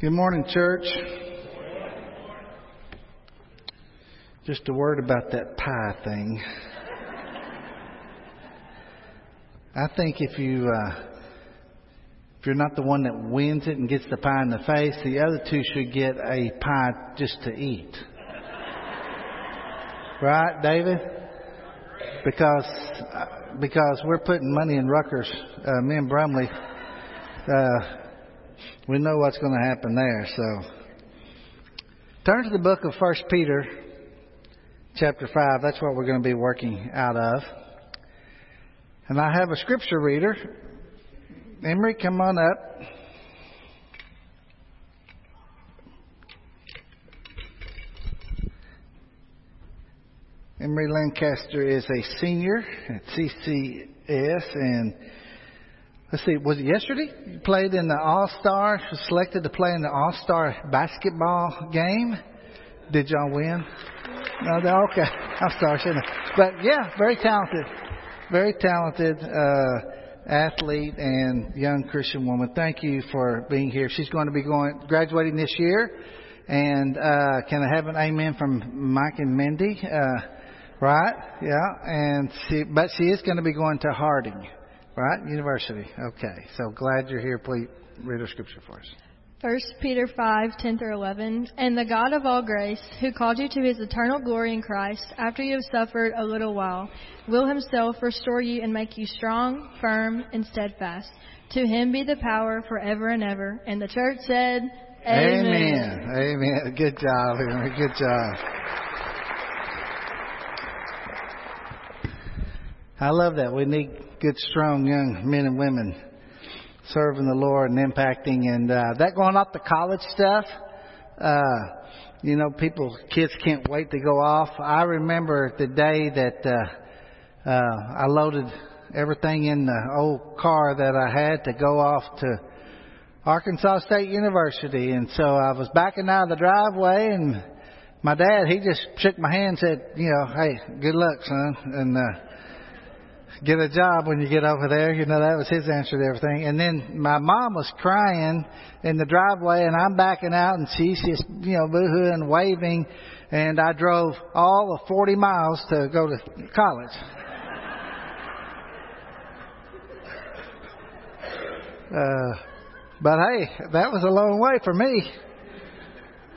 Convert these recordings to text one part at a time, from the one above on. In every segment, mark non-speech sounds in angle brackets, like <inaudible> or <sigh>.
Good morning, church. Just a word about that pie thing. I think if you uh, if you're not the one that wins it and gets the pie in the face, the other two should get a pie just to eat. right, David? Because uh, because we're putting money in Rutgers, uh, me and Brumley. Uh, we know what's going to happen there. So turn to the book of First Peter, chapter five. That's what we're going to be working out of. And I have a scripture reader. Emery, come on up. Emery Lancaster is a senior at CCS and let's see, was it yesterday? You played in the All Star, selected to play in the All Star basketball game. Did y'all win? No, okay. <laughs> I'm sorry, shouldn't have. But yeah, very talented, very talented uh, athlete and young Christian woman. Thank you for being here. She's going to be going graduating this year, and uh, can I have an amen from Mike and Mindy? Uh, right? Yeah, and she, but she is going to be going to Harding. Right? University. Okay. So glad you're here. Please read our scripture for us. 1 Peter 5, 10 through 11. And the God of all grace, who called you to his eternal glory in Christ, after you have suffered a little while, will himself restore you and make you strong, firm, and steadfast. To him be the power forever and ever. And the church said, Amen. Amen. Amen. Good job, Emery. Good job. I love that. We need good, strong young men and women serving the Lord and impacting. And uh, that going off the college stuff, uh, you know, people, kids can't wait to go off. I remember the day that uh, uh, I loaded everything in the old car that I had to go off to Arkansas State University. And so I was backing out of the driveway and my dad, he just shook my hand and said, you know, hey, good luck, son. And, uh, get a job when you get over there. You know, that was his answer to everything. And then my mom was crying in the driveway and I'm backing out and she's just, you know, boohooing, waving. And I drove all of 40 miles to go to college. <laughs> Uh, but hey, that was a long way for me.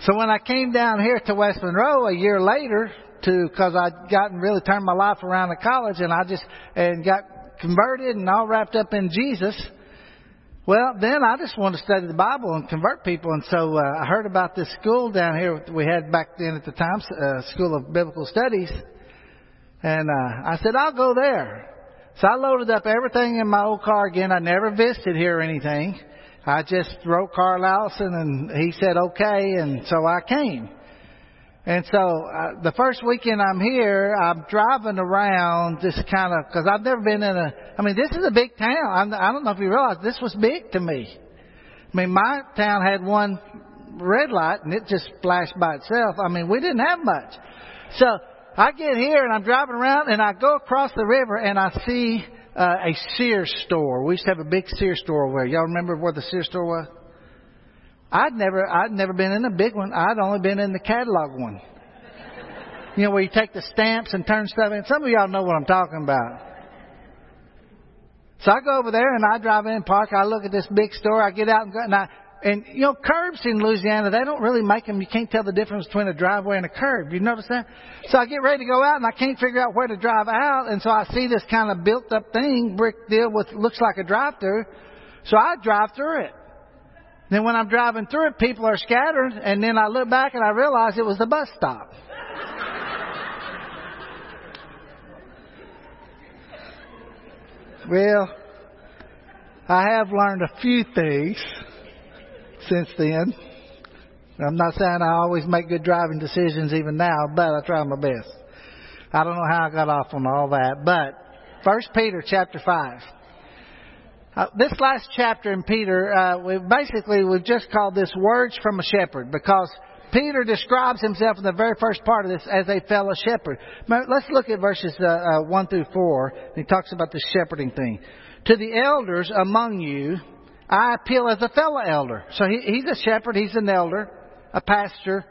So when I came down here to West Monroe a year later, to because I'd gotten really turned my life around at college and I just and got converted and all wrapped up in Jesus. Well, then I just wanted to study the Bible and convert people, and so uh, I heard about this school down here we had back then at the time, uh, School of Biblical Studies, and uh, I said I'll go there. So I loaded up everything in my old car again. I never visited here or anything. I just wrote Carl Allison, and he said okay, and so I came. And so uh, the first weekend I'm here, I'm driving around just kind of because I've never been in a. I mean, this is a big town. I'm, I don't know if you realize this was big to me. I mean, my town had one red light and it just flashed by itself. I mean, we didn't have much. So I get here and I'm driving around and I go across the river and I see uh, a Sears store. We used to have a big Sears store there. Y'all remember where the Sears store was? I'd never, I'd never been in a big one. I'd only been in the catalog one. You know, where you take the stamps and turn stuff in. Some of y'all know what I'm talking about. So I go over there and I drive in, park. I look at this big store. I get out and go, and I, and you know, curbs in Louisiana, they don't really make them. You can't tell the difference between a driveway and a curb. You notice that? So I get ready to go out and I can't figure out where to drive out. And so I see this kind of built up thing, brick deal with, looks like a drive through. So I drive through it. Then when I'm driving through it, people are scattered, and then I look back and I realize it was the bus stop. well, I have learned a few things since then. I'm not saying I always make good driving decisions even now, but I try my best. I don't know how I got off on all that, but First Peter chapter five. Uh, this last chapter in Peter, uh, we basically we've just called this words from a shepherd because Peter describes himself in the very first part of this as a fellow shepherd. Let's look at verses uh, uh, one through four. He talks about the shepherding thing. To the elders among you, I appeal as a fellow elder. So he, he's a shepherd, he's an elder, a pastor,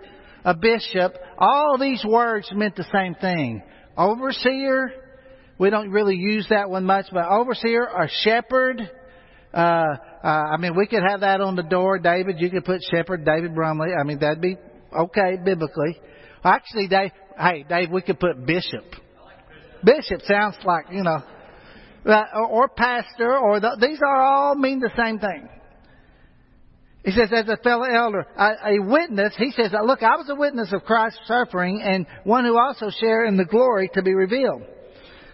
a bishop. All these words meant the same thing. Overseer, we don't really use that one much, but overseer or shepherd, uh, uh, I mean, we could have that on the door. David, you could put shepherd, David Brumley. I mean, that'd be okay biblically. Actually, Dave, hey, Dave, we could put bishop. Bishop sounds like, you know, uh, or pastor, or the, these are all mean the same thing. He says, as a fellow elder, a, a witness, he says, look, I was a witness of Christ's suffering and one who also share in the glory to be revealed.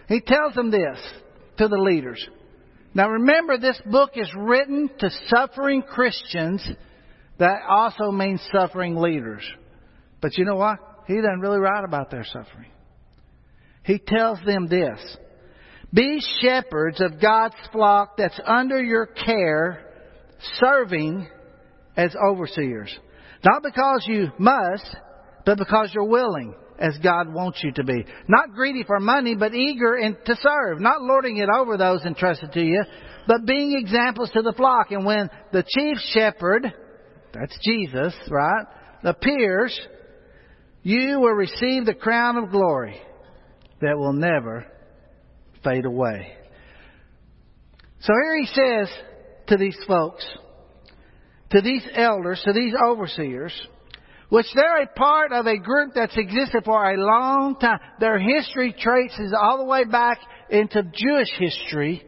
He tells them this to the leaders. Now remember, this book is written to suffering Christians. That also means suffering leaders. But you know what? He doesn't really write about their suffering. He tells them this. Be shepherds of God's flock that's under your care, serving as overseers. Not because you must, but because you're willing, as God wants you to be. Not greedy for money, but eager to serve. Not lording it over those entrusted to you, but being examples to the flock. And when the chief shepherd, that's Jesus, right, appears, you will receive the crown of glory that will never fade away. So here he says to these folks, to these elders, to these overseers, which they're a part of a group that's existed for a long time. Their history traces all the way back into Jewish history.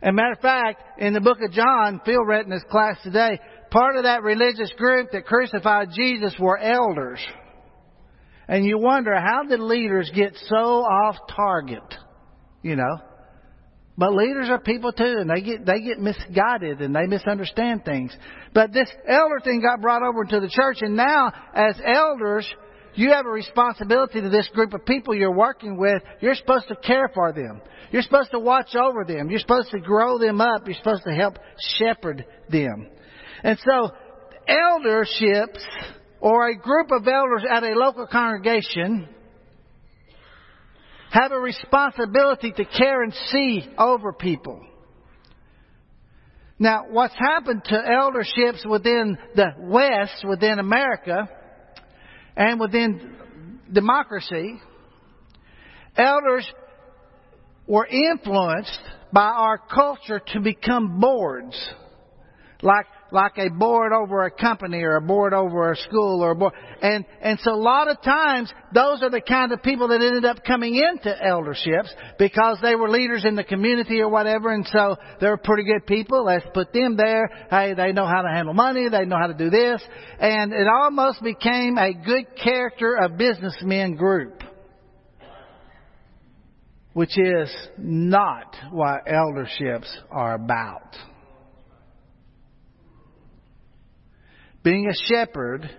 And matter of fact, in the book of John, Phil read in his class today, part of that religious group that crucified Jesus were elders. And you wonder, how did leaders get so off target? You know? But leaders are people too, and they get they get misguided and they misunderstand things. But this elder thing got brought over into the church, and now as elders, you have a responsibility to this group of people you're working with. You're supposed to care for them. You're supposed to watch over them. You're supposed to grow them up. You're supposed to help shepherd them. And so, elderships or a group of elders at a local congregation have a responsibility to care and see over people. Now, what's happened to elderships within the West, within America, and within democracy, elders were influenced by our culture to become boards. Like like a board over a company or a board over a school or a board. And, and so a lot of times, those are the kind of people that ended up coming into elderships because they were leaders in the community or whatever. And so they're pretty good people. Let's put them there. Hey, they know how to handle money. They know how to do this. And it almost became a good character of businessmen group. Which is not what elderships are about. Being a shepherd,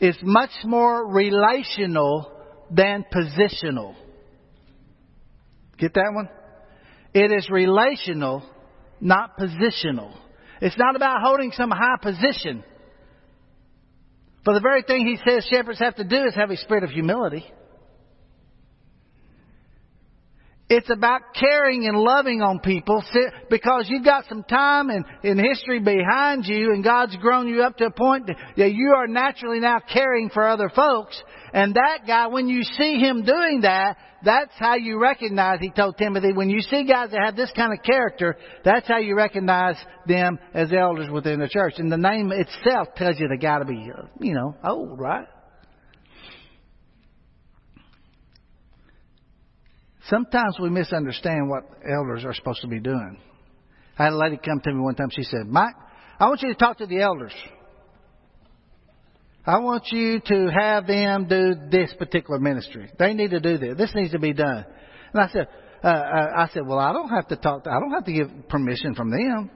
is much more relational than positional. Get that one? It is relational, not positional. It's not about holding some high position. For the very thing he says shepherds have to do is have a spirit of humility. It's about caring and loving on people because you've got some time and, in history behind you and God's grown you up to a point that you are naturally now caring for other folks. And that guy, when you see him doing that, that's how you recognize, he told Timothy, when you see guys that have this kind of character, that's how you recognize them as elders within the church. And the name itself tells you they gotta be, uh, you know, old, right? Sometimes we misunderstand what elders are supposed to be doing. I had a lady come to me one time. She said, Mike, I want you to talk to the elders. I want you to have them do this particular ministry. They need to do this. This needs to be done. And I said, uh, uh I said, well, I don't have to talk. To, I don't have to give permission from them.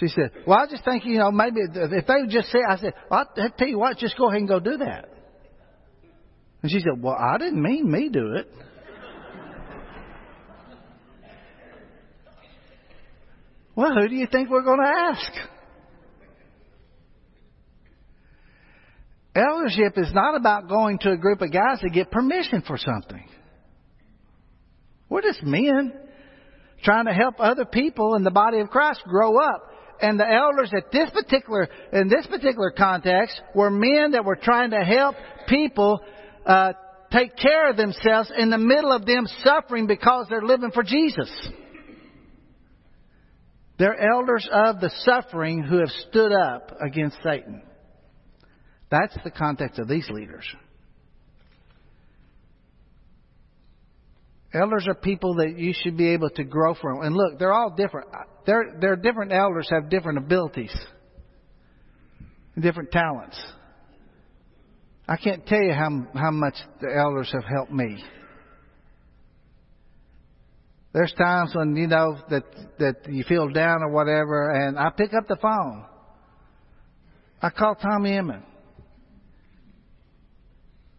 She said, well, I just think, you know, maybe if they would just say, I said, well, I tell you what, just go ahead and go do that. And she said, well, I didn't mean me do it. Well, who do you think we're going to ask? Eldership is not about going to a group of guys to get permission for something. We're just men trying to help other people in the body of Christ grow up. And the elders at this particular, in this particular context, were men that were trying to help people uh, take care of themselves in the middle of them suffering because they're living for Jesus. They're elders of the suffering who have stood up against Satan. That's the context of these leaders. Elders are people that you should be able to grow from. And look, they're all different. They're, they're different elders have different abilities, different talents. I can't tell you how, how much the elders have helped me. There's times when, you know, that, that you feel down or whatever, and I pick up the phone. I call Tommy Emmons.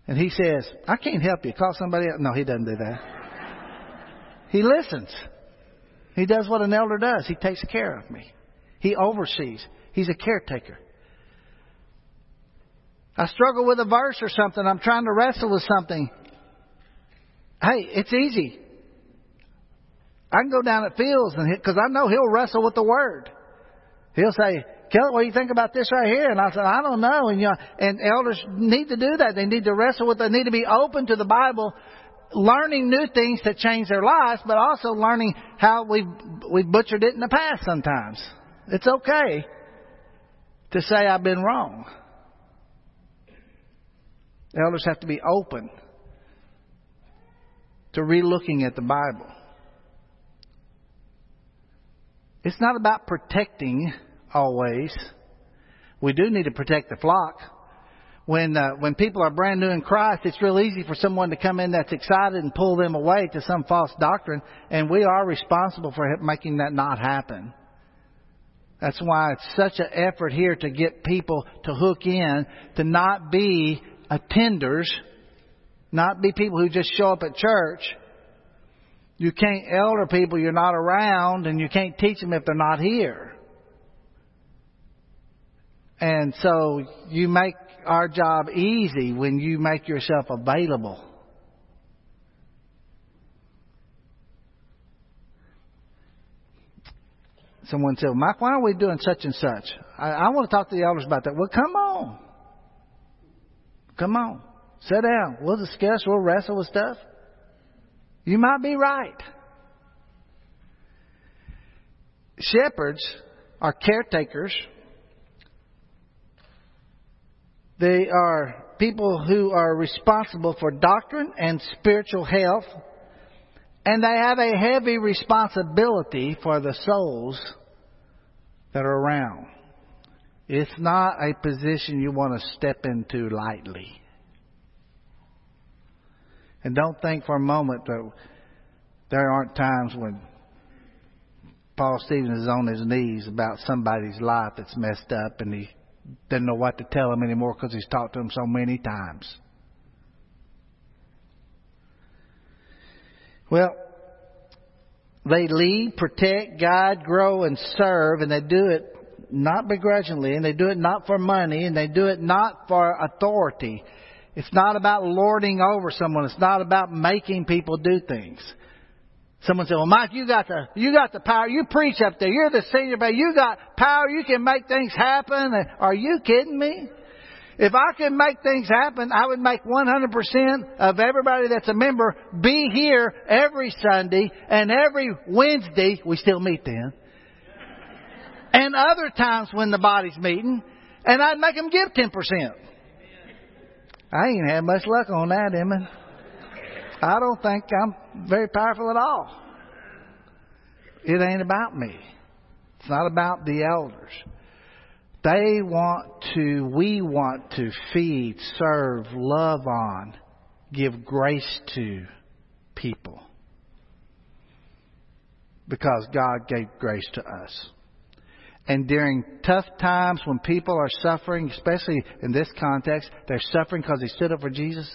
And he says, I can't help you. Call somebody else. No, he doesn't do that. He listens. He does what an elder does. He takes care of me. He oversees. He's a caretaker. I struggle with a verse or something. I'm trying to wrestle with something. Hey, it's easy. I can go down at Fields and because I know he'll wrestle with the word. He'll say, Kelly, what do you think about this right here? And I said, I don't know. And you know, and elders need to do that. They need to wrestle with. They need to be open to the Bible learning new things to change their lives, but also learning how we've, we've butchered it in the past sometimes. It's okay to say I've been wrong. Elders have to be open to relooking at the Bible. It's not about protecting always. We do need to protect the flock when uh, when people are brand new in Christ, it's real easy for someone to come in that's excited and pull them away to some false doctrine, and we are responsible for making that not happen. That's why it's such an effort here to get people to hook in, to not be attenders, not be people who just show up at church. You can't elder people you're not around, and you can't teach them if they're not here. And so you make our job easy when you make yourself available. Someone said, Mike, why are we doing such and such? I, I want to talk to the elders about that. Well, come on. Come on. Sit down. We'll discuss. We'll wrestle with stuff. You might be right. Shepherds are caretakers they are people who are responsible for doctrine and spiritual health, and they have a heavy responsibility for the souls that are around. It's not a position you want to step into lightly. And don't think for a moment that there aren't times when Paul Stevens is on his knees about somebody's life that's messed up and he doesn't know what to tell him anymore because he's talked to him so many times. Well, they lead, protect, guide, grow, and serve, and they do it not begrudgingly, and they do it not for money, and they do it not for authority. It's not about lording over someone. It's not about making people do things. Someone said, "Well, Mike, you got the you got the power. You preach up there. You're the senior, but you got power. You can make things happen." Are you kidding me? If I could make things happen, I would make 100% of everybody that's a member be here every Sunday and every Wednesday. We still meet then. And other times when the body's meeting, and I'd make them give 10%. I ain't had much luck on that, Emma. I don't think I'm very powerful at all. It ain't about me. It's not about the elders. They want to, we want to feed, serve, love on, give grace to people. Because God gave grace to us. And during tough times when people are suffering, especially in this context, they're suffering because they stood up for Jesus.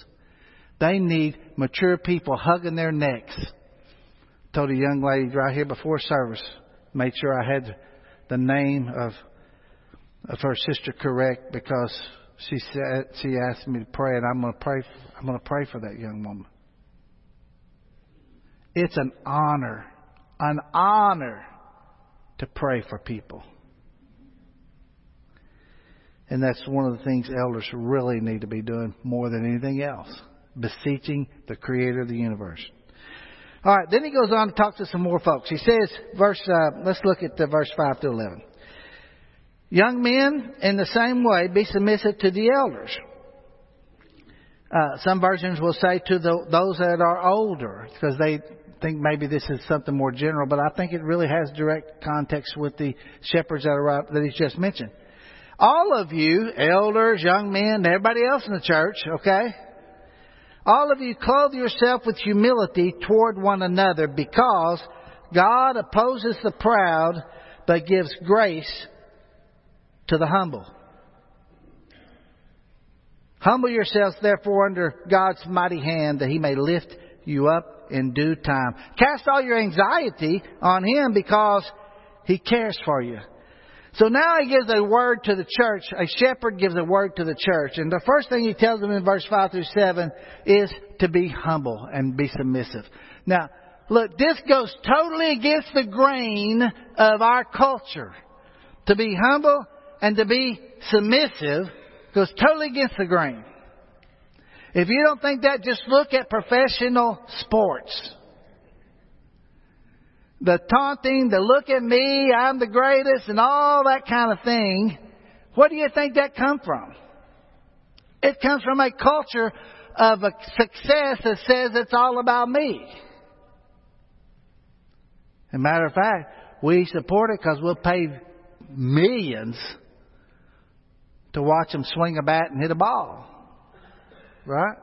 They need mature people hugging their necks. Told a young lady right here before service, made sure I had the name of of her sister correct because she said she asked me to pray, and I'm going to pray. I'm going to pray for that young woman. It's an honor, an honor to pray for people. And that's one of the things elders really need to be doing more than anything else. Beseeching the creator of the universe. All right, then he goes on to talk to some more folks. He says, verse, uh, let's look at the verse 5 to 11. Young men, in the same way, be submissive to the elders. Uh, some versions will say to the, those that are older, because they think maybe this is something more general, but I think it really has direct context with the shepherds that are that he's just mentioned. All of you, elders, young men, everybody else in the church, okay? All of you clothe yourself with humility toward one another because God opposes the proud but gives grace to the humble. Humble yourselves therefore under God's mighty hand that he may lift you up in due time. Cast all your anxiety on him because he cares for you. So now he gives a word to the church. A shepherd gives a word to the church. And the first thing he tells them in verse 5 through 7 is to be humble and be submissive. Now, look, this goes totally against the grain of our culture. To be humble and to be submissive goes totally against the grain. If you don't think that, just look at professional sports. The taunting, the look at me, I'm the greatest, and all that kind of thing. Where do you think that comes from? It comes from a culture of a success that says it's all about me. As a matter of fact, we support it because we'll pay millions to watch them swing a bat and hit a ball. Right?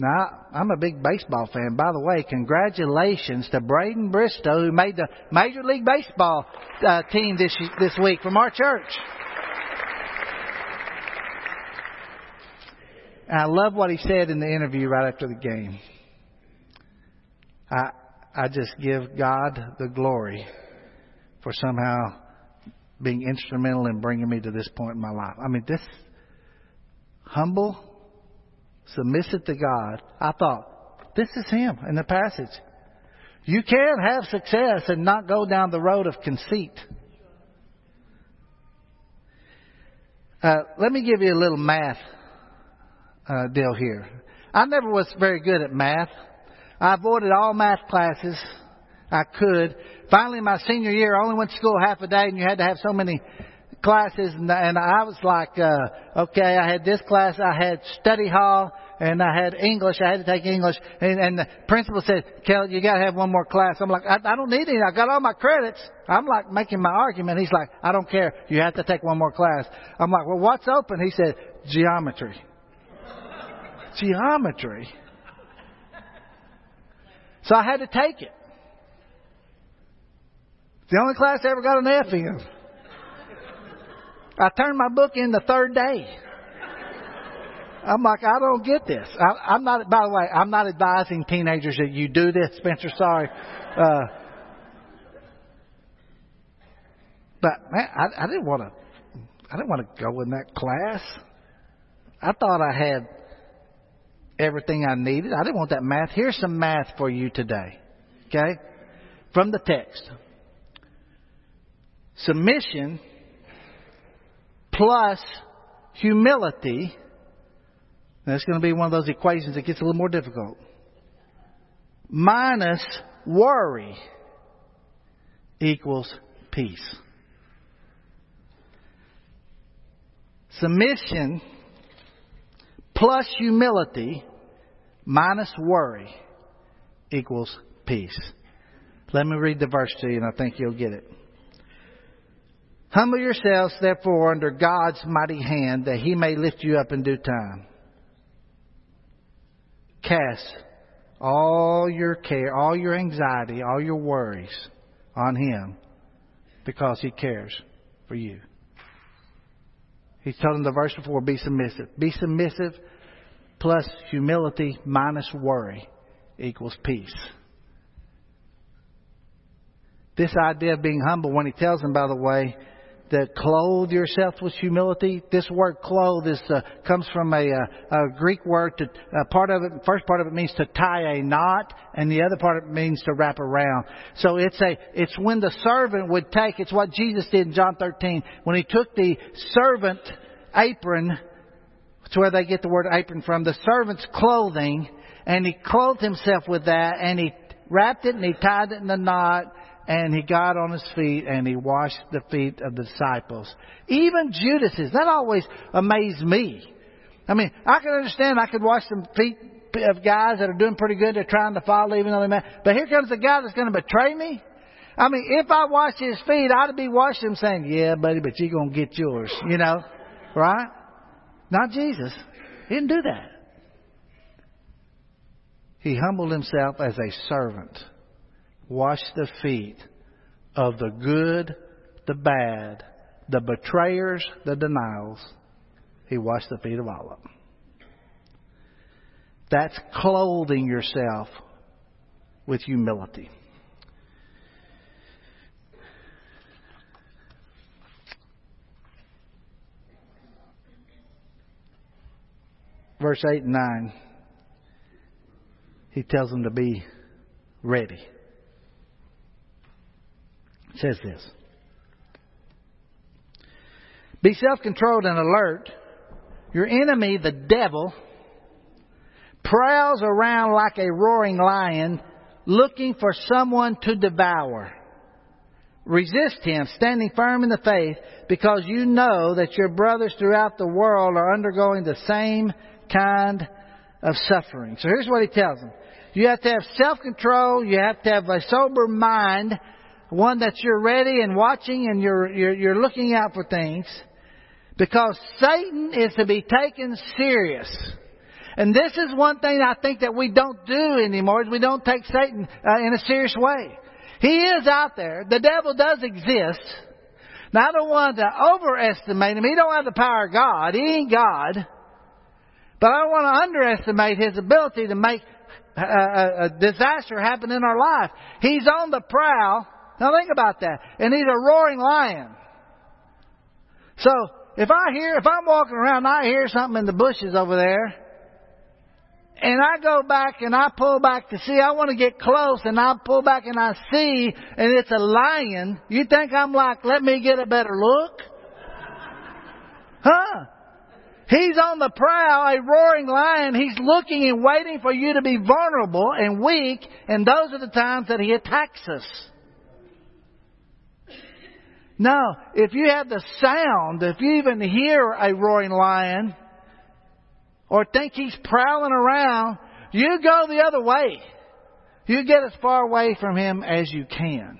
Now, I'm a big baseball fan. By the way, congratulations to Braden Bristow, who made the Major League Baseball uh, team this this week from our church. I love what he said in the interview right after the game. I I just give God the glory for somehow being instrumental in bringing me to this point in my life. I mean, this humble, submissive to God, I thought, this is him in the passage. You can have success and not go down the road of conceit. Uh, let me give you a little math uh, deal here. I never was very good at math. I avoided all math classes I could. Finally, my senior year, I only went to school half a day, and you had to have so many classes, and, and I was like, uh, okay, I had this class, I had study hall, and I had English. I had to take English, and, and the principal said, "Kelly, you got to have one more class." I'm like, I, "I don't need any. I got all my credits." I'm like making my argument. He's like, "I don't care. You have to take one more class." I'm like, "Well, what's open?" He said, "Geometry." Geometry. So I had to take it. The only class I ever got an F in. I turned my book in the third day. I'm like, I don't get this. I, I'm not, by the way, I'm not advising teenagers that you do this, Spencer, sorry. Uh, but man, I, I didn't want to, I didn't want to go in that class. I thought I had everything I needed. I didn't want that math. Here's some math for you today. Okay? From the text. Submission plus humility. That's going to be one of those equations that gets a little more difficult. Minus worry equals peace. Submission plus humility minus worry equals peace. Let me read the verse to you and I think you'll get it. Humble yourselves, therefore, under God's mighty hand, that he may lift you up in due time. Cast all your care, all your anxiety, all your worries on him because he cares for you. He told him the verse before, be submissive. Be submissive plus humility minus worry equals peace. This idea of being humble, when he tells him, by the way, that clothe yourself with humility. This word clothe is, uh, comes from a, uh, a Greek word. To, uh, part of it, first part of it means to tie a knot, and the other part of it means to wrap around. So it's a, it's when the servant would take. It's what Jesus did in John 13 when he took the servant apron. It's where they get the word apron from. The servant's clothing, and he clothed himself with that, and he wrapped it and he tied it in a knot and he got on his feet and he washed the feet of the disciples. Even Judas's. That always amazed me. I mean, I can understand I could wash some feet of guys that are doing pretty good. They're trying to follow even though they're mad. But here comes a guy that's going to betray me. I mean, if I wash his feet, I'd be washing him saying, yeah, buddy, but you're going to get yours, you know, right? Not Jesus. He didn't do that. He humbled himself as a servant wash the feet of the good, the bad, the betrayers, the denials. He washed the feet of all of them. That's clothing yourself with humility. Verse 8 and 9, he tells them to be ready says this Be self controlled and alert. Your enemy, the devil, prowls around like a roaring lion looking for someone to devour. Resist him, standing firm in the faith, because you know that your brothers throughout the world are undergoing the same kind of suffering. So here's what he tells them. You have to have self-control, you have to have a sober mind, one that you're ready and watching and you're, you're, you're looking out for things. Because Satan is to be taken serious. And this is one thing I think that we don't do anymore is we don't take Satan uh, in a serious way. He is out there. The devil does exist. Now I don't want to overestimate him. He don't have the power of God. He ain't God. But I don't want to underestimate his ability to make a, a, a disaster happen in our life. He's on the prowl now think about that. And he's a roaring lion. So if I hear, if I'm walking around and I hear something in the bushes over there, and I go back and I pull back to see, I want to get close and I pull back and I see and it's a lion, you think I'm like, let me get a better look? <laughs> Huh? He's on the prowl, a roaring lion. He's looking and waiting for you to be vulnerable and weak, and those are the times that he attacks us. No, if you have the sound, if you even hear a roaring lion, or think he's prowling around, you go the other way. You get as far away from him as you can.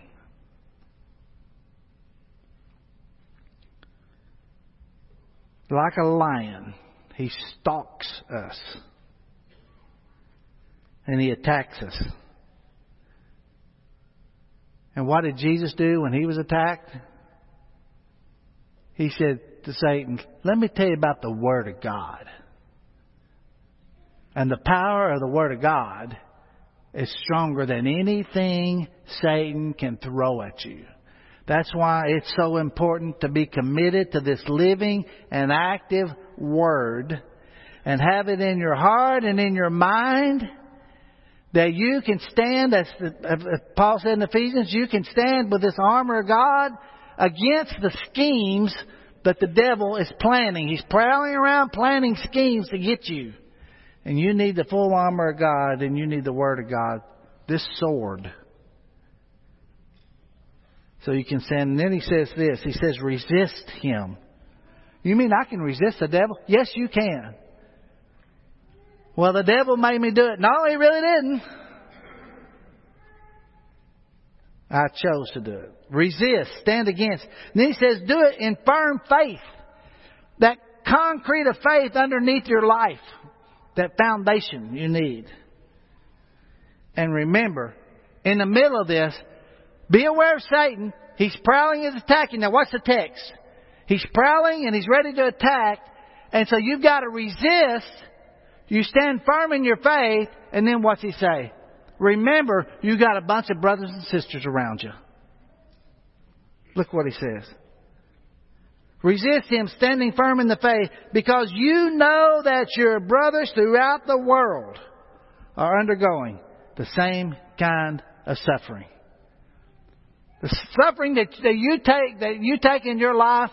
Like a lion, he stalks us. And he attacks us. And what did Jesus do when he was attacked? He said to Satan, Let me tell you about the Word of God. And the power of the Word of God is stronger than anything Satan can throw at you. That's why it's so important to be committed to this living and active Word and have it in your heart and in your mind that you can stand, as Paul said in Ephesians, you can stand with this armor of God against the schemes that the devil is planning. He's prowling around planning schemes to get you. And you need the full armor of God and you need the Word of God. This sword. So you can stand. And then he says this. He says, resist him. You mean I can resist the devil? Yes, you can. Well, the devil made me do it. No, he really didn't. I chose to do it. Resist, stand against. And then he says, do it in firm faith. That concrete of faith underneath your life. That foundation you need. And remember, in the middle of this, be aware of Satan. He's prowling and attacking. Now what's the text? He's prowling and he's ready to attack. And so you've got to resist. You stand firm in your faith. And then what's he say? Remember, you got a bunch of brothers and sisters around you. Look what he says. Resist him standing firm in the faith because you know that your brothers throughout the world are undergoing the same kind of suffering. The suffering that, that you take, that you take in your life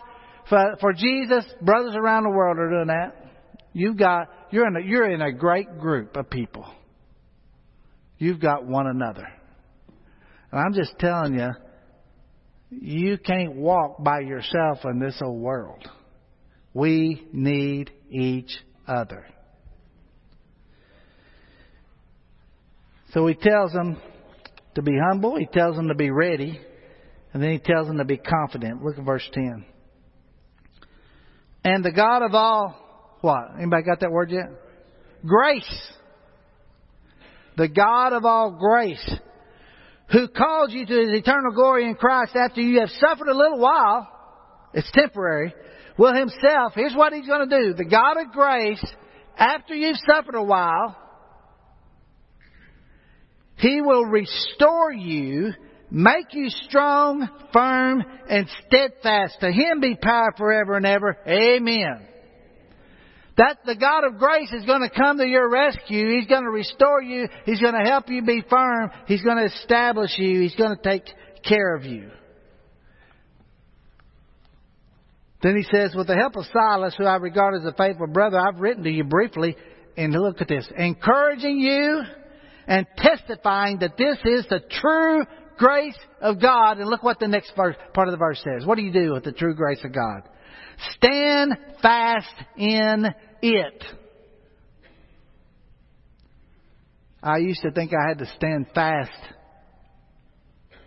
for, for Jesus, brothers around the world are doing that. You've got, you're in a, you're in a great group of people. You've got one another. And I'm just telling you, you can't walk by yourself in this old world. We need each other. So he tells them to be humble, he tells them to be ready, and then he tells them to be confident. Look at verse 10. And the God of all, what? Anybody got that word yet? Grace. The God of all grace, who called you to his eternal glory in Christ after you have suffered a little while, it's temporary, will himself, here's what he's going to do. The God of grace, after you've suffered a while, he will restore you, make you strong, firm, and steadfast. To him be power forever and ever. Amen. That the God of grace is going to come to your rescue. He's going to restore you. He's going to help you be firm. He's going to establish you. He's going to take care of you. Then he says, with the help of Silas, who I regard as a faithful brother, I've written to you briefly, and look at this, encouraging you and testifying that this is the true grace of God. And look what the next verse, part of the verse says. What do you do with the true grace of God? Stand fast in it. I used to think I had to stand fast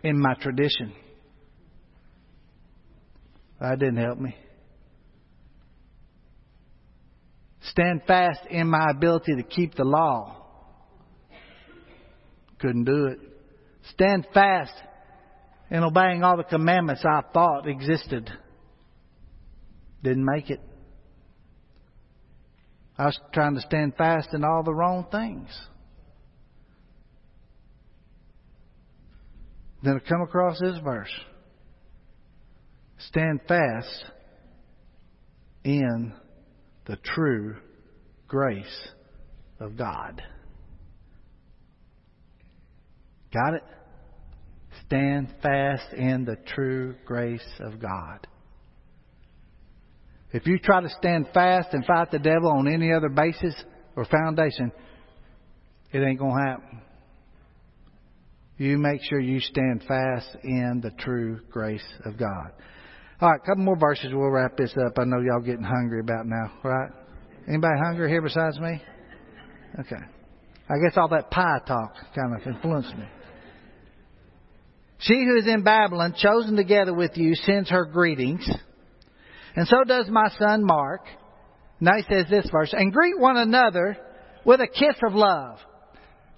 in my tradition. That didn't help me. Stand fast in my ability to keep the law. Couldn't do it. Stand fast in obeying all the commandments I thought existed. Didn't make it. I was trying to stand fast in all the wrong things. Then I come across this verse. Stand fast in the true grace of God. Got it? Stand fast in the true grace of God. If you try to stand fast and fight the devil on any other basis or foundation, it ain't going to happen. You make sure you stand fast in the true grace of God. All right, a couple more verses. We'll wrap this up. I know y'all getting hungry about now, right? Anybody hungry here besides me? Okay. I guess all that pie talk kind of influenced me. She who is in Babylon, chosen together with you, sends her greetings. And so does my son Mark. Now he says this verse, and greet one another with a kiss of love.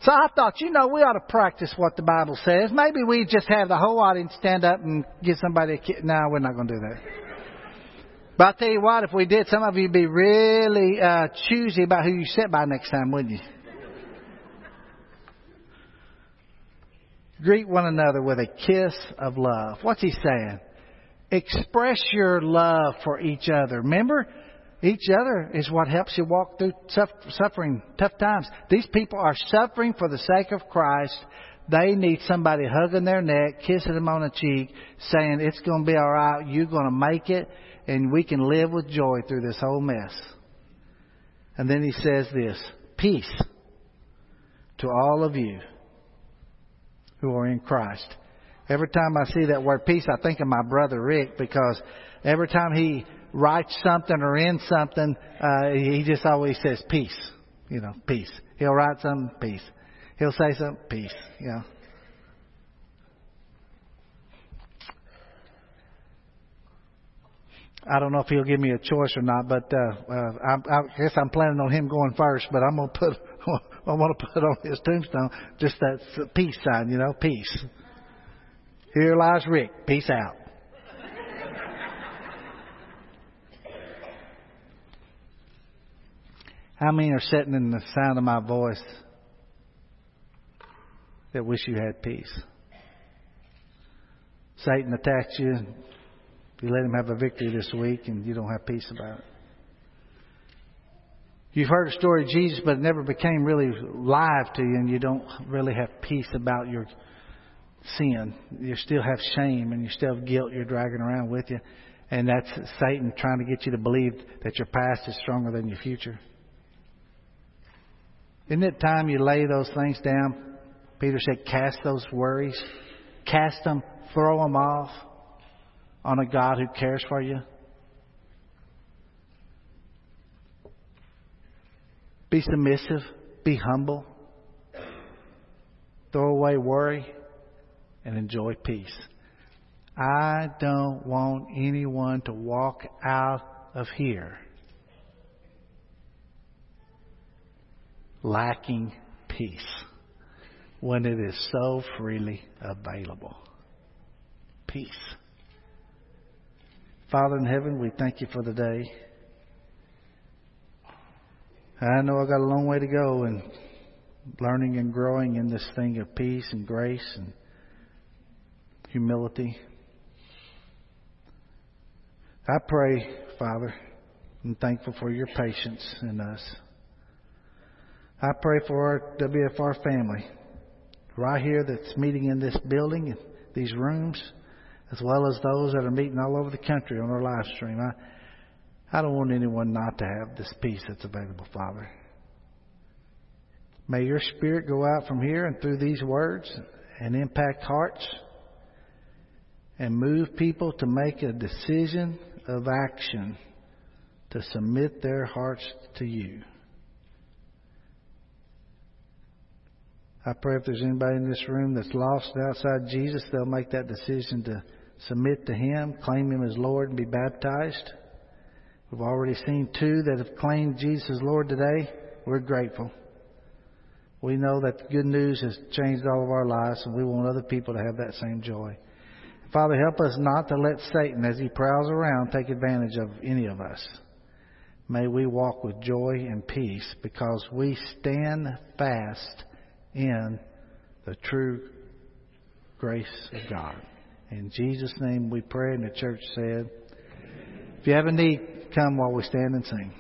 So I thought, you know, we ought to practice what the Bible says. Maybe we just have the whole audience stand up and give somebody a kiss. No, we're not going to do that. But I'll tell you what, if we did, some of you would be really uh, choosy about who you sit by next time, wouldn't you? Greet one another with a kiss of love. What's he saying? Express your love for each other. Remember, each other is what helps you walk through suffering, tough times. These people are suffering for the sake of Christ. They need somebody hugging their neck, kissing them on the cheek, saying, It's going to be all right. You're going to make it, and we can live with joy through this whole mess. And then he says this Peace to all of you who are in Christ. Every time I see that word peace, I think of my brother Rick because every time he writes something or ends something, uh, he just always says peace. You know, peace. He'll write something, peace. He'll say something, peace. You know. I don't know if he'll give me a choice or not, but uh, uh, I, I guess I'm planning on him going first. But I'm gonna put I want to put on his tombstone just that peace sign, you know, peace. Here lies Rick. Peace out. How many are sitting in the sound of my voice that wish you had peace? Satan attacks you. You let him have a victory this week and you don't have peace about it. You've heard a story of Jesus, but it never became really live to you, and you don't really have peace about your sin. You still have shame and you still have guilt you're dragging around with you. And that's Satan trying to get you to believe that your past is stronger than your future. Isn't it time you lay those things down? Peter said, cast those worries, cast them, throw them off on a God who cares for you. Be submissive. Be humble. Throw away worry and enjoy peace. I don't want anyone to walk out of here lacking peace when it is so freely available. Peace. Father in heaven, we thank you for the day. I know I got a long way to go in learning and growing in this thing of peace and grace and humility. I pray, Father, I'm thankful for your patience in us. I pray for our WFR family right here that's meeting in this building, in these rooms, as well as those that are meeting all over the country on our live stream. I, I don't want anyone not to have this peace that's available, Father. May your spirit go out from here and through these words and impact hearts and move people to make a decision of action to submit their hearts to you. I pray if there's anybody in this room that's lost outside Jesus, they'll make that decision to submit to Him, claim Him as Lord, and be baptized. We've already seen two that have claimed Jesus as Lord today. We're grateful. We know that the good news has changed all of our lives, and we want other people to have that same joy. Father, help us not to let Satan, as he prowls around, take advantage of any of us. May we walk with joy and peace because we stand fast in the true grace of God. In Jesus' name we pray, and the church said, if you have a need, come while we stand and sing.